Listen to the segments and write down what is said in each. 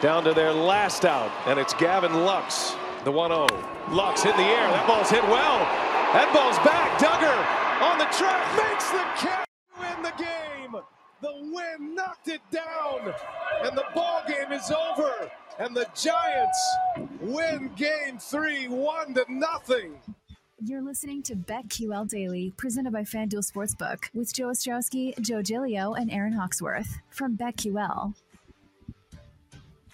down to their last out, and it's Gavin Lux, the 1-0. Lux in the air. That ball's hit well. That ball's back. Duggar on the track makes the catch to win the game. The wind knocked it down, and the ball game is over. And the Giants win game three, one to nothing. You're listening to BetQL Daily, presented by FanDuel Sportsbook, with Joe Ostrowski, Joe Gilio, and Aaron Hawksworth from BetQL.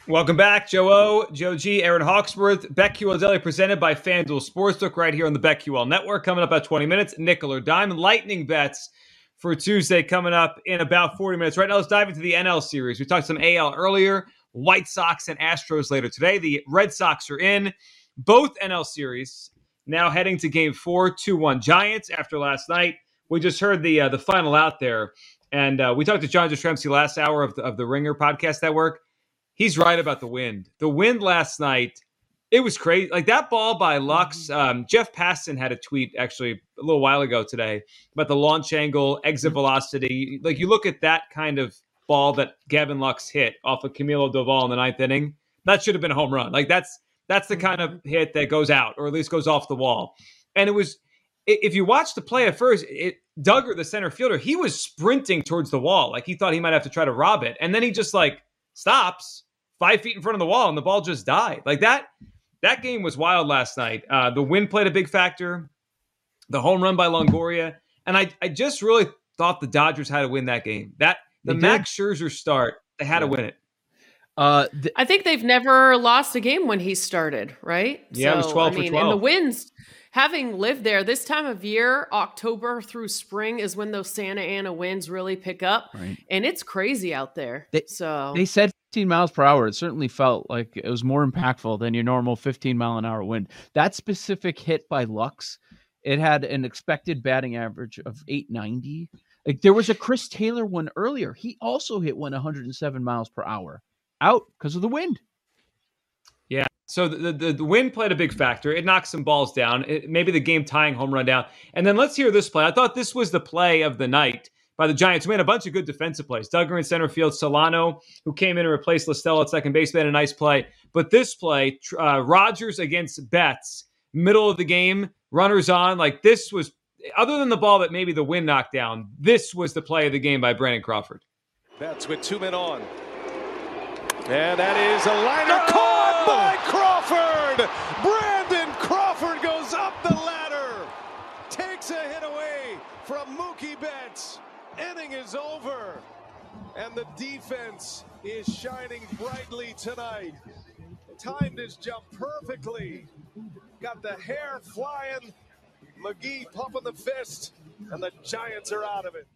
Welcome back, Joe O, Joe G, Aaron Hawksworth, BetQL Daily, presented by FanDuel Sportsbook, right here on the BetQL Network. Coming up at 20 minutes, nickel or dime, lightning bets for Tuesday coming up in about 40 minutes. Right now, let's dive into the NL series. We talked some AL earlier, White Sox and Astros later today. The Red Sox are in both NL series now heading to Game Four, two-one Giants after last night. We just heard the uh, the final out there, and uh, we talked to John Jastremski last hour of the, of the Ringer podcast network he's right about the wind. The wind last night, it was crazy. Like that ball by Lux. Mm-hmm. Um, Jeff Passan had a tweet actually a little while ago today about the launch angle, exit Mm-hmm. velocity. Like you look at that kind of ball that Gavin Lux hit off of Camilo Doval in the ninth inning. That should have been a home run. Like that's that's the kind of Mm-hmm. hit that goes out or at least goes off the wall. And it was if you watch the play at first, it Duggar, the center fielder, he was sprinting towards the wall. Like he thought he might have to try to rob it. And then he just like stops five feet in front of the wall and the ball just died. Like that, that game was wild last night. Uh, the wind played a big factor, the home run by Longoria. And I, I just really thought the Dodgers had to win that game. That the They did. Max Scherzer start, they had to win it. Uh, th- I think they've never lost a game when he started, right? Yeah, it was 12 I for mean, and the 12. wins, having lived there, this time of year, October through spring is when those Santa Ana winds really pick up, Right. and it's crazy out there. They- so they said 15 miles per hour. It certainly felt like it was more impactful than your normal 15 mile an hour wind. That specific hit by Lux, it had an expected batting average of 890. Like there was a Chris Taylor one earlier. He also hit one 107 miles per hour out because of the wind. Yeah. So the, the the wind played a big factor. It knocked some balls down. It, maybe the game tying home run down. And then let's hear this play. I thought this was the play of the night by the Giants. We had a bunch of good defensive plays. Duggar in center field, Solano, who came in and replaced La Stella at second base, made a nice play. But this play, uh, Rogers against Betts, middle of the game, runners on. Like this was, other than the ball that maybe the wind knocked down, this was the play of the game by Brandon Crawford. Betts with two men on. And that is a liner caught by Crawford. Brandon Crawford goes up the ladder. Takes a hit away from Mookie Betts. Inning is over. And the defense is shining brightly tonight. Timed his jump perfectly. Got the hair flying. McGee pumping the fist. And the Giants are out of it.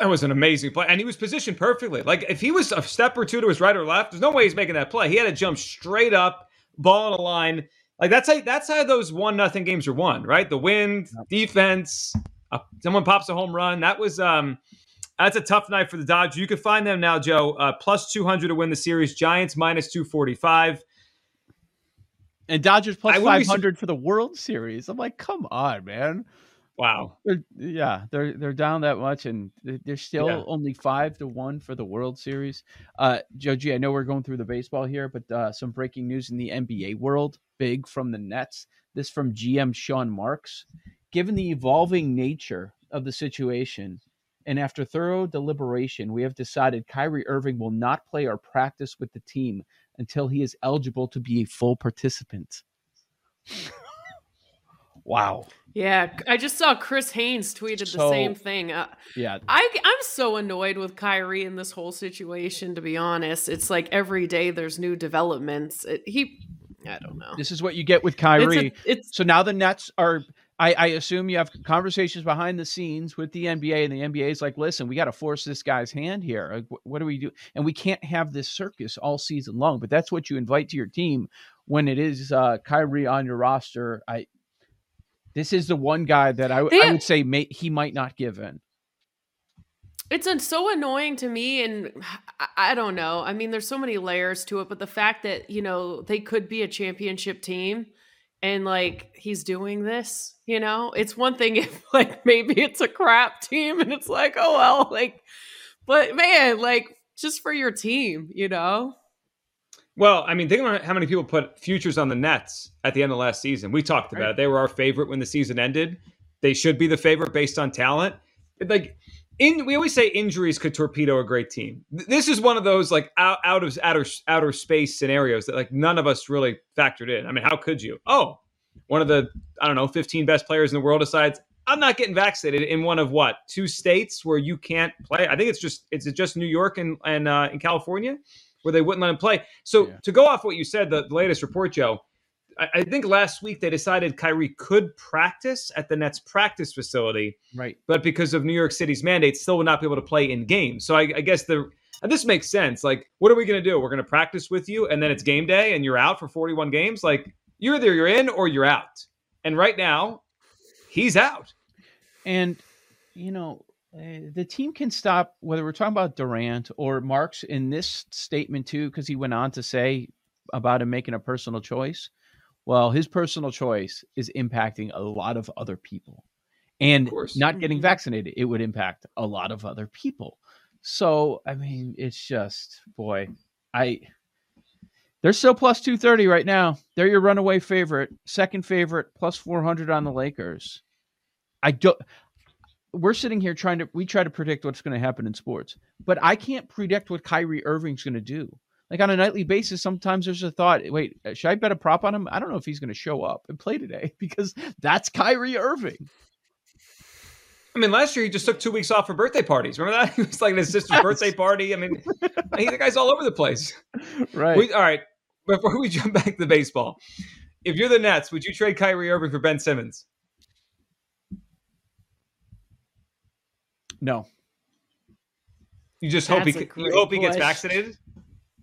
That was an amazing play, and he was positioned perfectly. Like if he was a step or two to his right or left, there's no way he's making that play. He had to jump straight up, ball on a line. Like that's how that's how those one nothing games are won, right? The wind, defense, uh, someone pops a home run. That was um, that's a tough night for the Dodgers. You can find them now, Joe, uh, plus two hundred to win the series. Giants minus two forty five. And Dodgers plus I wouldn't be 500 for the World Series. I'm like, come on, man. Wow. They're, yeah, they're they're down that much, and they- they're still Yeah. only five to one for the World Series. Uh, Joe G, I know we're going through the baseball here, but uh, some breaking news in the NBA world, big from the Nets. This from GM Sean Marks. Given the evolving nature of the situation, and after thorough deliberation, we have decided Kyrie Irving will not play or practice with the team until he is eligible to be a full participant. wow. Yeah, I just saw Chris Haynes tweeted So- the same thing. Uh, Yeah, I I'm so annoyed with Kyrie in this whole situation. To be honest, it's like every day there's new developments. It, he, I don't know. this is what you get with It's, Kyrie. a, it's So now the Nets are. I, I assume you have conversations behind the scenes with the NBA, and the NBA is like, "Listen, we got to force this guy's hand here. Like, wh- what do we do?" And we can't have this circus all season long. But that's what you invite to your team when it is uh, Kyrie on your roster. I. This is the one guy that I, They- I would say may, he might not give in. it's so annoying to me, and I don't know. I mean, there's so many layers to it, but the fact that you know they could be a championship team, and like he's doing this, you know, it's one thing if like maybe it's a crap team, and it's like, oh well, like, but man, like just for your team, you know. Well, I mean, think about how many people put futures on the Nets at the end of last season. We talked about Right. it. They were our favorite when the season ended. They should be the favorite based on talent. Like, in we always say injuries could torpedo a great team. This is one of those like out, out of outer outer space scenarios that like none of us really factored in. I mean, how could you? Oh, one of the I don't know 15 best players in the world decides I'm not getting vaccinated in one of what two states where you can't play. I think it's just it's just New York and and uh, in California where they wouldn't let him play. So Yeah. to go off what you said, the, the latest report, Joe, I, think last week they decided Kyrie could practice at the Nets practice facility, Right. but because of New York City's mandate, still would not be able to play in games. So I, I guess the and this makes sense. Like, what are we going to do? We're going to practice with you, and then it's game day, and you're out for 41 games. Like, you're either you're in or you're out. And right now, he's out. And you know, uh, the team can stop whether we're talking about Durant or Marks in this statement too, because he went on to say about him making a personal choice. Well, his personal choice is impacting a lot of other people, and not getting Mhm. vaccinated, it would impact a lot of other people. So, I mean, it's just boy, I. They're still plus 230 right now. They're your runaway favorite, second favorite, plus 400 on the Lakers. I don't we're sitting here trying to we try to predict what's going to happen in sports, but I can't predict what Kyrie Irving's going to do. Like on a nightly basis, sometimes there's a thought, wait, uh, should I bet a prop on him? I don't know if he's going to show up and play today because that's Kyrie Irving. I mean, last year he just took two weeks off for birthday parties. Remember that? It was like his sister's Yes. birthday party. I mean, he, the guy's all over the place. Right. We, all right. Before we jump back to baseball, if you're the Nets, would you trade Kyrie Irving for Ben Simmons? no. You just hope he you hope he gets vaccinated.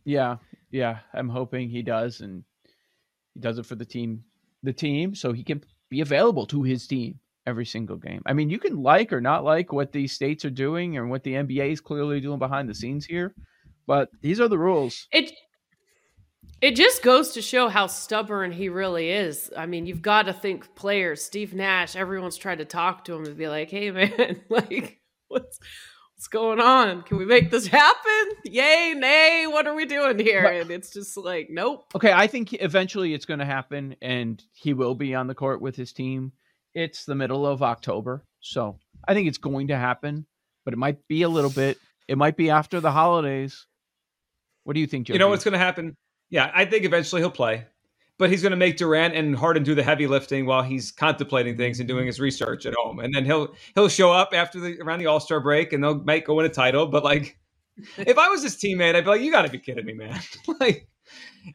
Yeah. Yeah. I'm hoping he does and he does it for the team the team so he can be available to his team every single game. I mean, you can like or not like what these states are doing and what the NBA is clearly doing behind the scenes here, but these are the rules. It it just goes to show how stubborn he really is. I mean, you've got to think players, Steve Nash, everyone's tried to talk to him and be like, "Hey man, like what's what's going on? Can we make this happen? Yay, nay, what are we doing here?" But- and it's just like, "Nope." Okay, I think eventually it's going to happen and he will be on the court with his team. It's the middle of October, so I think it's going to happen, but it might be a little bit. It might be after the holidays. What do you think, Joe? You know what's going to happen? Yeah, I think eventually he'll play, but he's going to make Durant and Harden do the heavy lifting while he's contemplating things and doing his research at home, and then he'll he'll show up after the around the All Star break, and they'll might go win a title. But like, if I was his teammate, I'd be like, "You got to be kidding me, man!" like,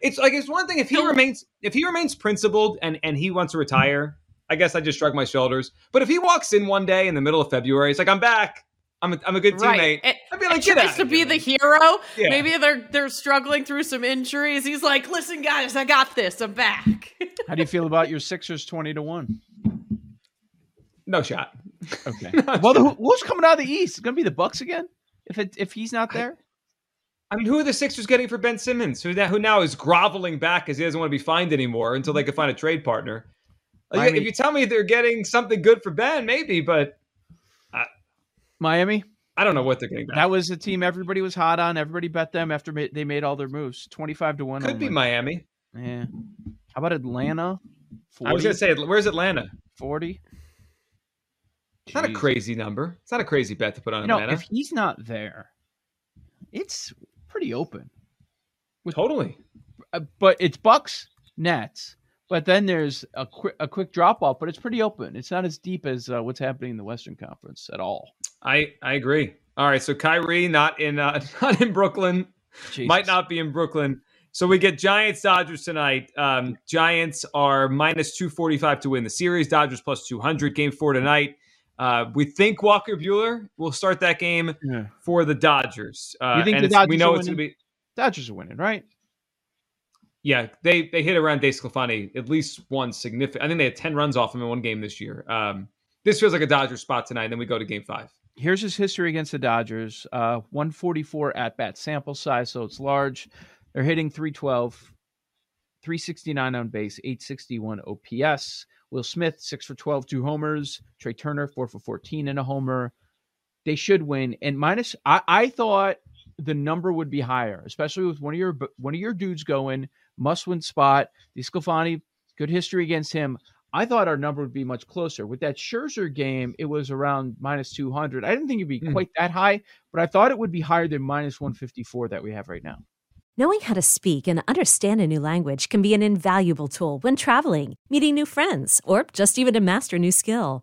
it's like it's one thing if he remains if he remains principled and and he wants to retire. I guess I just shrug my shoulders. But if he walks in one day in the middle of February, it's like I'm back. I'm a, I'm a good Right. teammate. And- I'd be He like, get tries out to of be here, the hero. Yeah. Maybe they're they're struggling through some injuries. He's like, "Listen, guys, I got this. I'm back." How do you feel about your Sixers twenty to one? No shot. Okay. No well, the, shot. who's coming out of the East? It's going to be the Bucks again. If it if he's not there, I mean, who are the Sixers getting for Ben Simmons? Who now, who now is groveling back because he doesn't want to be fined anymore until they can find a trade partner? Like, Miami- if you tell me they're getting something good for Ben, maybe, but Miami. I don't know what they're getting back. That was a team everybody was hot on. Everybody bet them after ma- they made all their moves. Twenty five to one. Could be. Miami. Yeah. How about Atlanta? 40, I was going to say, where's Atlanta? 40. It's not a crazy number. It's not a crazy bet to put on You know, Atlanta. if he's not there, it's pretty open. totally. Uh, but it's Bucks, Nets, But then there's a quick a quick drop off, but it's pretty open. It's not as deep as uh, what's happening in the Western Conference at all. I I agree. All right, so Kyrie not in uh, not in Brooklyn, Jesus. might not be in Brooklyn. So we get Giants Dodgers tonight. Um, Giants are minus two forty five to win the series. Dodgers plus two hundred. Game four tonight. Uh, we think Walker Buehler will start that game Yeah. for the Dodgers. Uh, You think and the Dodgers we know are it's going to be. Dodgers are winning, right? Yeah, they they hit around DeSclafani at least one significant. I think they had ten runs off him in one game this year. Um, this feels like a Dodger spot tonight. Then we go to Game Five. Here's his history against the Dodgers. Uh, 144 at bat sample size, so it's large. They're hitting 312, 369 on base, 861 OPS. Will Smith, 6 for 12, two homers. Trea Turner, 4 for 14 and a homer. They should win. And minus, I, I thought the number would be higher, especially with one of your one of your dudes going must win spot. DeSclafani, good history against him. I thought our number would be much closer. With that Scherzer game, it was around minus 200. I didn't think it'd be Hmm. quite that high, but I thought it would be higher than minus 154 that we have right now. Knowing how to speak and understand a new language can be an invaluable tool when traveling, meeting new friends, or just even to master a new skill.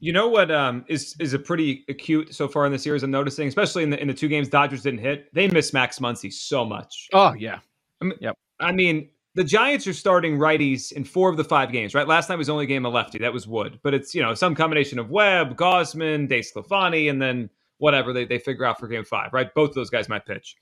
You know what um, is is a pretty acute so far in the series. I'm noticing, especially in the in the two games Dodgers didn't hit. They miss Max Muncy so much. Oh, yeah. I mean, the Giants are starting righties in four of the five games. Right, last night was the only game a lefty. That was Wood, but it's you know some combination of Webb, Gausman, DeSclafani, and then whatever they they figure out for game five. Right, both of those guys might pitch.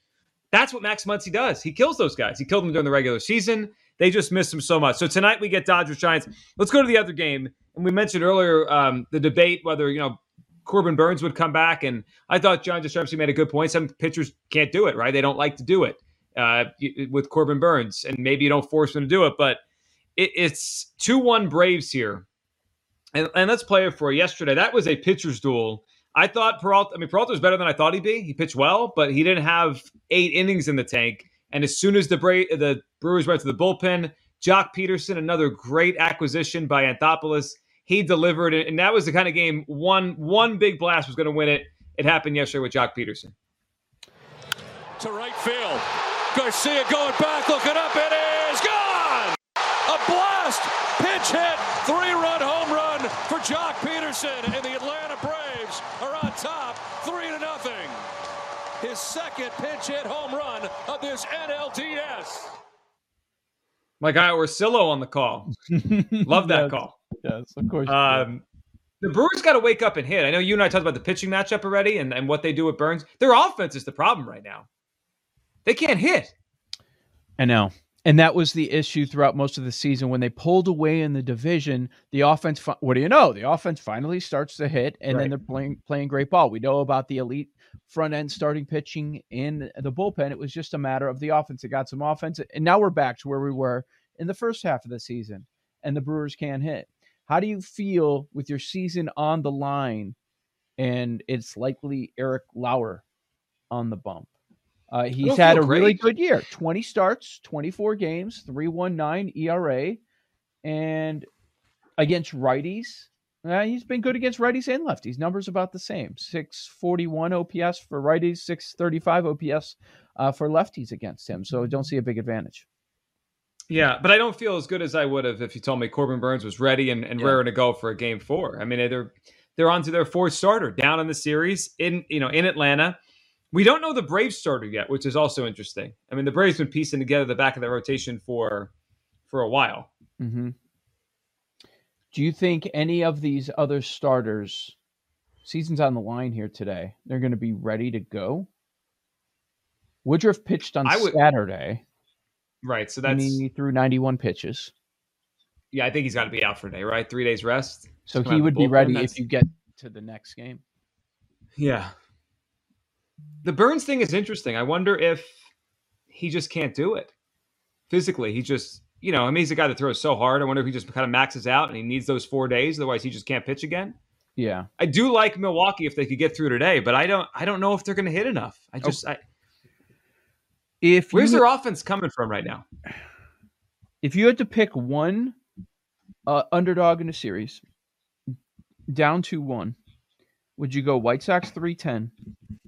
That's what Max Muncy does. He kills those guys. He killed them during the regular season. They just miss him so much. So tonight we get Dodgers Giants. Let's go to the other game. And we mentioned earlier um, the debate whether you know Corbin Burnes would come back, and I thought John Jastremski made a good point. Some pitchers can't do it, right? They don't like to do it uh, with Corbin Burnes, and maybe you don't force them to do it, but it, it's two one Braves here, and, and let's play it for. Yesterday, that was a pitcher's duel. I thought Peralta. I mean, Peralta was better than I thought he'd be. He pitched well, but he didn't have eight innings in the tank. And as soon as the Bra- the Brewers went to the bullpen, Joc Pederson, another great acquisition by Anthopoulos, he delivered, and that was the kind of game one one big blast was going to win it. It happened yesterday with Joc Pederson. to right field. Garcia going back, looking up, it is gone! A blast! Pitch hit, three-run home run for Joc Pederson, and the Atlanta Braves are on top, three to nothing. His second pitch hit home run of this NLDS. My guy Orsillo on the call. Love that call. Yes, of course. Um, the Brewers got to wake up and hit. I know you and I talked about the pitching matchup already and, and what they do with Burnes. Their offense is the problem right now. They can't hit. I know. And that was the issue throughout most of the season. When they pulled away in the division, the offense, fi- what do you know? The offense finally starts to hit, and Right. then they're playing playing great ball. We know about the elite front end starting pitching in the bullpen. It was just a matter of the offense. It got some offense, and now we're back to where we were in the first half of the season, and the Brewers can't hit. How do you feel with your season on the line, and it's likely Eric Lauer on the bump? Uh, he's had a feel really good year 20 starts, 24 games, 319 ERA. And against righties, Uh, he's been good against righties and lefties. Numbers about the same: six forty one OPS for righties, six thirty five OPS uh, for lefties against him. So don't see a big advantage. Yeah, but I don't feel as good as I would have if you told me Corbin Burnes was ready and, and Yeah. raring to go for a game four. I mean, they're they're on to their fourth starter down in the series in you know in Atlanta. We don't know the Braves starter yet, which is also interesting. I mean, the Braves been piecing together the back of their rotation for for a while. Mm-hmm. Do you think any of these other starters, season's on the line here today, they're going to be ready to go? Woodruff pitched on would- Saturday. Right. So that's he threw 91 pitches. yeah. I think he's got to be out for a day. Right. Three days rest. So he would be ready if you get to the next game. Yeah. The Burnes thing is interesting. I wonder if he just can't do it physically. He just, you know, I mean, he's a guy that throws so hard. I wonder if he just kind of maxes out and he needs those four days. Otherwise, he just can't pitch again. Yeah. I do like Milwaukee if they could get through today, but I don't. I don't know if they're going to hit enough. I oh, just. I, If where's you, their offense coming from right now? if you had to pick one uh, underdog in a series, down to one, would you go White Sox 310,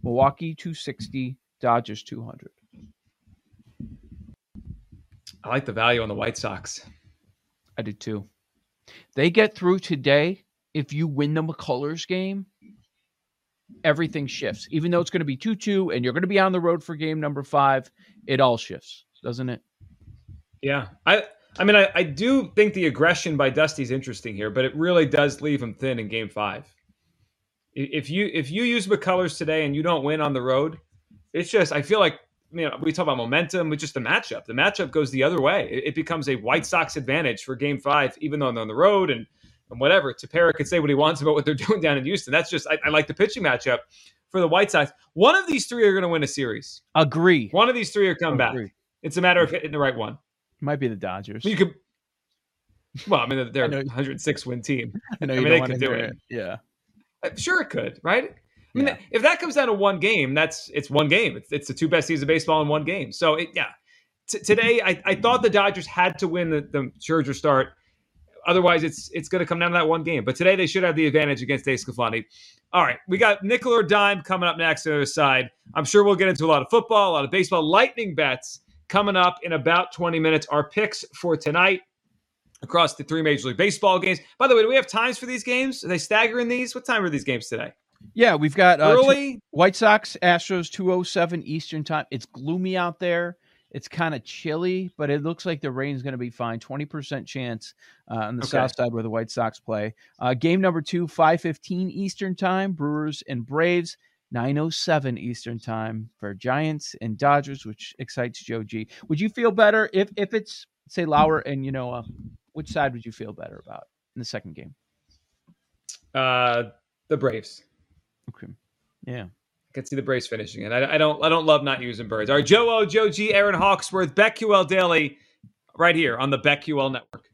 Milwaukee 260, Dodgers 200? I like the value on the White Sox. I did too. They get through today. If you win the McCullers game, everything shifts. Even though it's going to be 2 2 and you're going to be on the road for game number five, it all shifts, doesn't it? Yeah, I. I mean, I, I do think the aggression by Dusty's interesting here, but it really does leave him thin in Game Five. If you if you use McCullers today and you don't win on the road, it's just I feel like you know we talk about momentum, but just the matchup. The matchup goes the other way. It, it becomes a White Sox advantage for Game Five, even though they're on the road and and whatever. Tepera could say what he wants about what they're doing down in Houston. That's just I, I like the pitching matchup for the White Sox. One of these three are going to win a series. Agree. One of these three are come back. It's a matter of hitting the right one. Might be the Dodgers. You could. Well, I mean, they're I know- a 106 win team. I know I you mean, don't they want could to do it. it. Yeah. Uh, Sure, it could, right? I mean, Yeah. if that comes down to one game, that's it's one game. It's, it's the two best teams of baseball in one game. So, it, yeah. T- today, I, I thought the Dodgers had to win the, the Scherzer start. Otherwise, it's it's going to come down to that one game. But today, they should have the advantage against DeSclafani. All right, we got nickel or dime coming up next on the other side. I'm sure we'll get into a lot of football, a lot of baseball, lightning bets coming up in about 20 minutes. Our picks for tonight across the three Major League Baseball games. By the way, do we have times for these games? Are they staggering these? What time are these games today? Yeah, we've got uh, two- Early? White Sox, Astros, 207 Eastern time. It's gloomy out there. It's kind of chilly, but it looks like the rain's going to be fine. 20% chance uh, on the Okay. south side where the White Sox play. Uh, game number two, 515 Eastern time, Brewers and Braves. 907 Eastern time for Giants and Dodgers, which excites Joe G. Would you feel better if if it's say Lauer and you know uh, which side would you feel better about in the second game? Uh, the Braves. Okay. Yeah. Could see the Braves finishing it. I, I don't. I don't love not using Burnes. All right, Joe O, Joe G, Aaron Hawksworth, BetQL Daily, right here on the BetQL Network.